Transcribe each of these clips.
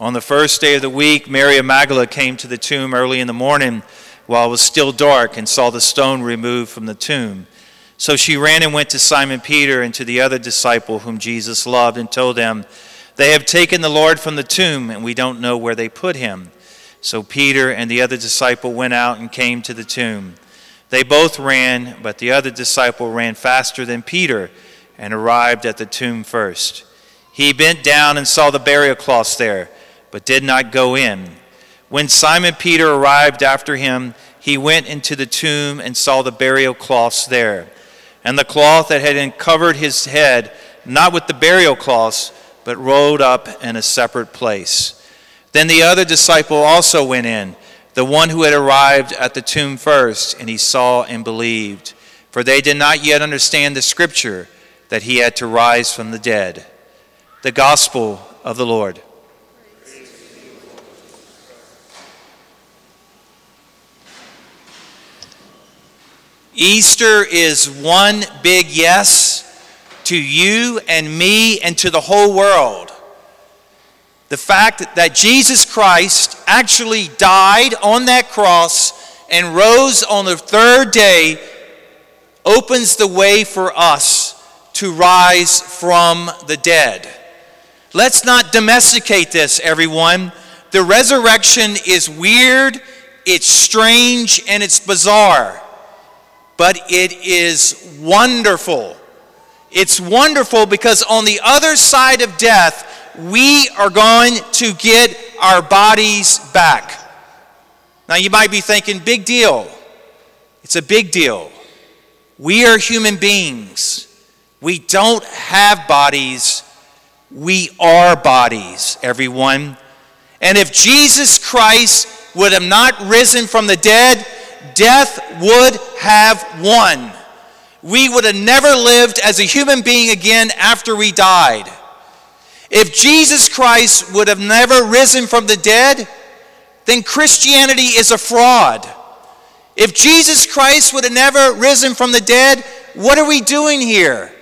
On the first day of the week, Mary of Magdala came to the tomb early in the morning while it was still dark and saw the stone removed from the tomb. So she ran and went to Simon Peter and to the other disciple whom Jesus loved and told them, They have taken the Lord from the tomb, and we don't know where they put him. So Peter and the other disciple went out and came to the tomb. They both ran, but the other disciple ran faster than Peter and arrived at the tomb first. He bent down and saw the burial cloths there but did not go in. When Simon Peter arrived after him, he went into the tomb and saw the burial cloths there, and the cloth that had uncovered his head, not with the burial cloths, but rolled up in a separate place. Then the other disciple also went in, the one who had arrived at the tomb first, and he saw and believed. For they did not yet understand the scripture that he had to rise from the dead. The gospel of the Lord. Easter is one big yes to you and me and to the whole world. The fact that Jesus Christ actually died on that cross and rose on the third day opens the way for us to rise from the dead. Let's not domesticate this, everyone. The resurrection is weird, it's strange, and it's bizarre but it is wonderful. It's wonderful because on the other side of death, we are going to get our bodies back. Now, you might be thinking, big deal. It's a big deal. We are human beings. We don't have bodies. We are bodies, everyone. And if Jesus Christ would have not risen from the dead, death would have won. We would have never lived as a human being again after we died. If Jesus Christ would have never risen from the dead, then Christianity is a fraud. If Jesus Christ would have never risen from the dead, what are we doing here?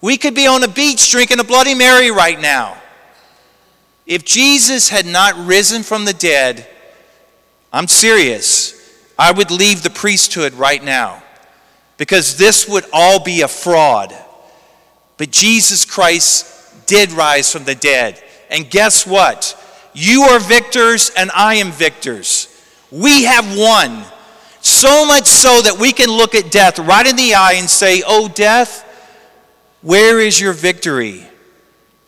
We could be on a beach drinking a Bloody Mary right now. If Jesus had not risen from the dead, I'm serious. I would leave the priesthood right now because this would all be a fraud. But Jesus Christ did rise from the dead. And guess what? You are victors and I am victors. We have won. So much so that we can look at death right in the eye and say, Oh, death, where is your victory?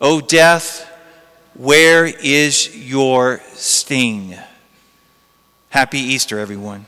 Oh, death, where is your sting? Happy Easter, everyone.